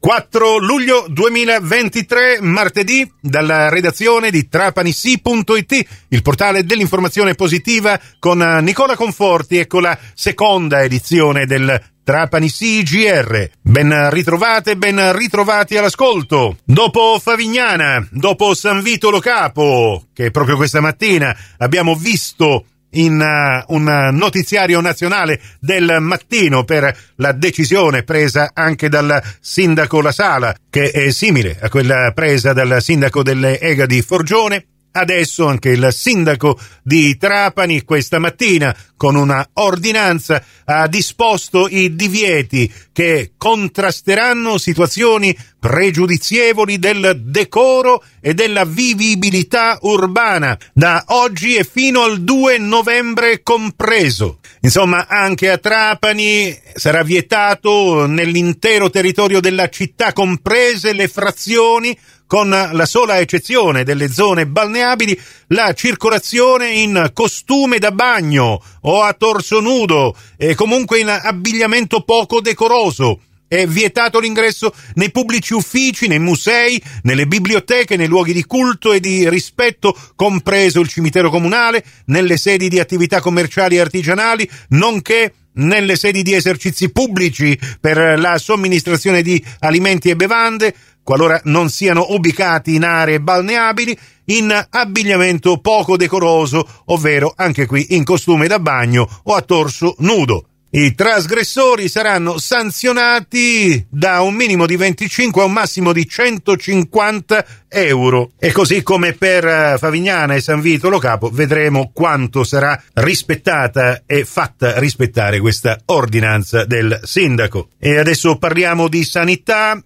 4 luglio 2023, martedì, dalla redazione di trapanisi.it, il portale dell'informazione positiva con Nicola Conforti e con la seconda edizione del Trapani CGR. Ben ritrovate, ben ritrovati all'ascolto. Dopo Favignana, dopo San Vito Lo Capo, che proprio questa mattina abbiamo visto in uh, un notiziario nazionale del mattino per la decisione presa anche dal sindaco La Sala, che è simile a quella presa dal sindaco delle Ega di Forgione, Adesso anche il sindaco di Trapani questa mattina con una ordinanza ha disposto i divieti che contrasteranno situazioni pregiudizievoli del decoro e della vivibilità urbana da oggi e fino al 2 novembre compreso. Insomma, anche a Trapani sarà vietato nell'intero territorio della città comprese le frazioni con la sola eccezione delle zone balneabili, la circolazione in costume da bagno o a torso nudo e comunque in abbigliamento poco decoroso. È vietato l'ingresso nei pubblici uffici, nei musei, nelle biblioteche, nei luoghi di culto e di rispetto, compreso il cimitero comunale, nelle sedi di attività commerciali e artigianali, nonché nelle sedi di esercizi pubblici per la somministrazione di alimenti e bevande, qualora non siano ubicati in aree balneabili, in abbigliamento poco decoroso, ovvero anche qui in costume da bagno o a torso nudo. I trasgressori saranno sanzionati da un minimo di 25 a un massimo di 150 euro. E così come per eh, Favignana e San Vito Lo Capo, vedremo quanto sarà rispettata e fatta rispettare questa ordinanza del sindaco. E adesso parliamo di sanità.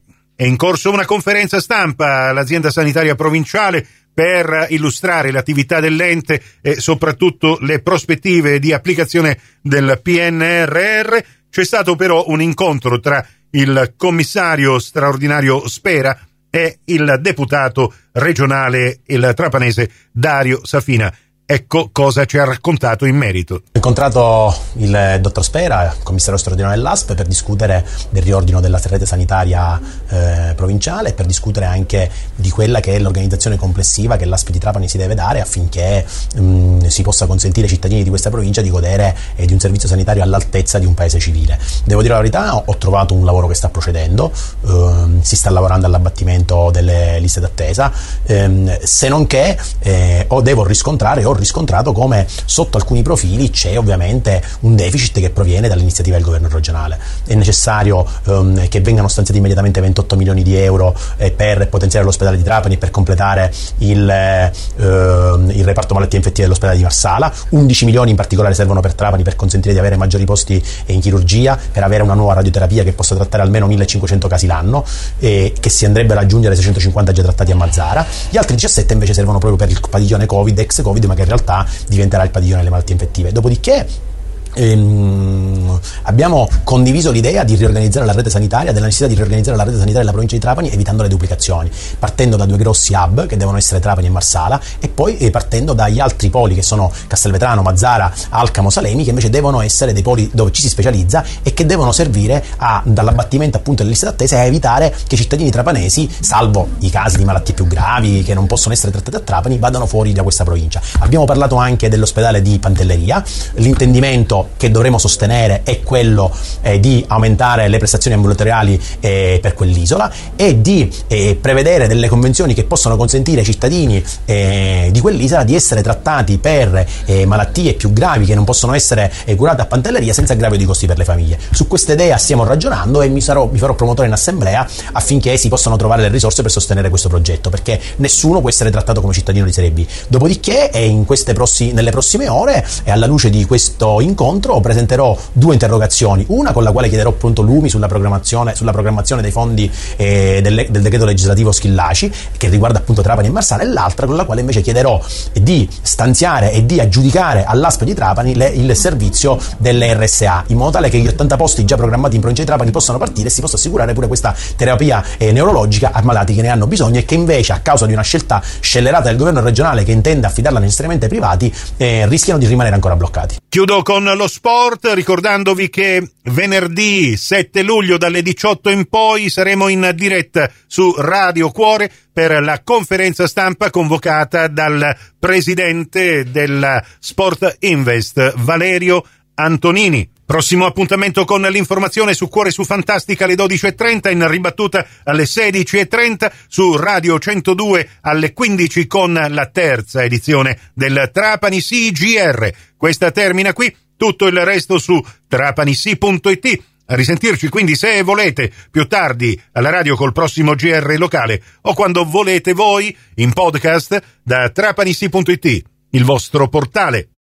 È in corso una conferenza stampa all'azienda sanitaria provinciale per illustrare l'attività dell'ente e soprattutto le prospettive di applicazione del PNRR. C'è stato però un incontro tra il commissario straordinario Spera e il deputato regionale il trapanese Dario Safina. Ecco cosa ci ha raccontato in merito. Ho incontrato il dottor Spera, commissario straordinario dell'ASP, per discutere del riordino della rete sanitaria eh, provinciale e per discutere anche di quella che è l'organizzazione complessiva che l'ASP di Trapani si deve dare affinché mh, si possa consentire ai cittadini di questa provincia di godere eh, di un servizio sanitario all'altezza di un paese civile. Devo dire la verità, ho trovato un lavoro che sta procedendo, ehm, si sta lavorando all'abbattimento delle liste d'attesa, ehm, se non che eh, o devo riscontrare o riscontrato come sotto alcuni profili c'è ovviamente un deficit che proviene dall'iniziativa del governo regionale. È necessario ehm, che vengano stanziati immediatamente 28 milioni di euro eh, per potenziare l'ospedale di Trapani per completare il, eh, il reparto malattie infettive dell'ospedale di Marsala. 11 milioni in particolare servono per Trapani per consentire di avere maggiori posti in chirurgia, per avere una nuova radioterapia che possa trattare almeno 1500 casi l'anno e che si andrebbero ad aggiungere ai 650 già trattati a Mazzara. Gli altri 17 invece servono proprio per il padiglione Covid, ex Covid, ma in realtà diventerà il padiglione delle malattie infettive. Dopodiché Ehm, abbiamo condiviso l'idea di riorganizzare la rete sanitaria, della necessità di riorganizzare la rete sanitaria della provincia di Trapani evitando le duplicazioni, partendo da due grossi hub che devono essere Trapani e Marsala e poi eh, partendo dagli altri poli che sono Castelvetrano, Mazzara, Alcamo, Salemi che invece devono essere dei poli dove ci si specializza e che devono servire a, dall'abbattimento appunto delle liste d'attesa a evitare che i cittadini trapanesi, salvo i casi di malattie più gravi che non possono essere trattati a Trapani, vadano fuori da questa provincia. Abbiamo parlato anche dell'ospedale di Pantelleria, l'intendimento che dovremo sostenere è quello eh, di aumentare le prestazioni ambulatoriali eh, per quell'isola e di eh, prevedere delle convenzioni che possano consentire ai cittadini eh, di quell'isola di essere trattati per eh, malattie più gravi che non possono essere eh, curate a Pantelleria senza aggravio di costi per le famiglie. Su questa idea stiamo ragionando e mi, sarò, mi farò promotore in assemblea affinché si possano trovare le risorse per sostenere questo progetto perché nessuno può essere trattato come cittadino di Serie B. Dopodiché prossi, nelle prossime ore e alla luce di questo incontro presenterò due interrogazioni, una con la quale chiederò appunto lumi sulla programmazione, sulla programmazione dei fondi eh, del, del, decreto legislativo Schillaci che riguarda appunto Trapani e Marsala e l'altra con la quale invece chiederò di stanziare e di aggiudicare all'ASP di Trapani le, il servizio delle RSA in modo tale che gli 80 posti già programmati in provincia di Trapani possano partire e si possa assicurare pure questa terapia eh, neurologica a malati che ne hanno bisogno e che invece a causa di una scelta scellerata del governo regionale che intende affidarla necessariamente ai privati eh, rischiano di rimanere ancora bloccati. Chiudo con lo sport, ricordandovi che venerdì 7 luglio dalle 18 in poi saremo in diretta su Radio Cuore per la conferenza stampa convocata dal presidente del Sport Invest, Valerio Antonini. Prossimo appuntamento con l'informazione su Cuore su Fantastica alle 12.30, in ribattuta alle 16.30, su Radio 102 alle 15 con la terza edizione del Trapani CGR. Questa termina qui, tutto il resto su trapanissi.it. A risentirci quindi se volete più tardi alla radio col prossimo GR locale o quando volete voi in podcast da trapanissi.it, il vostro portale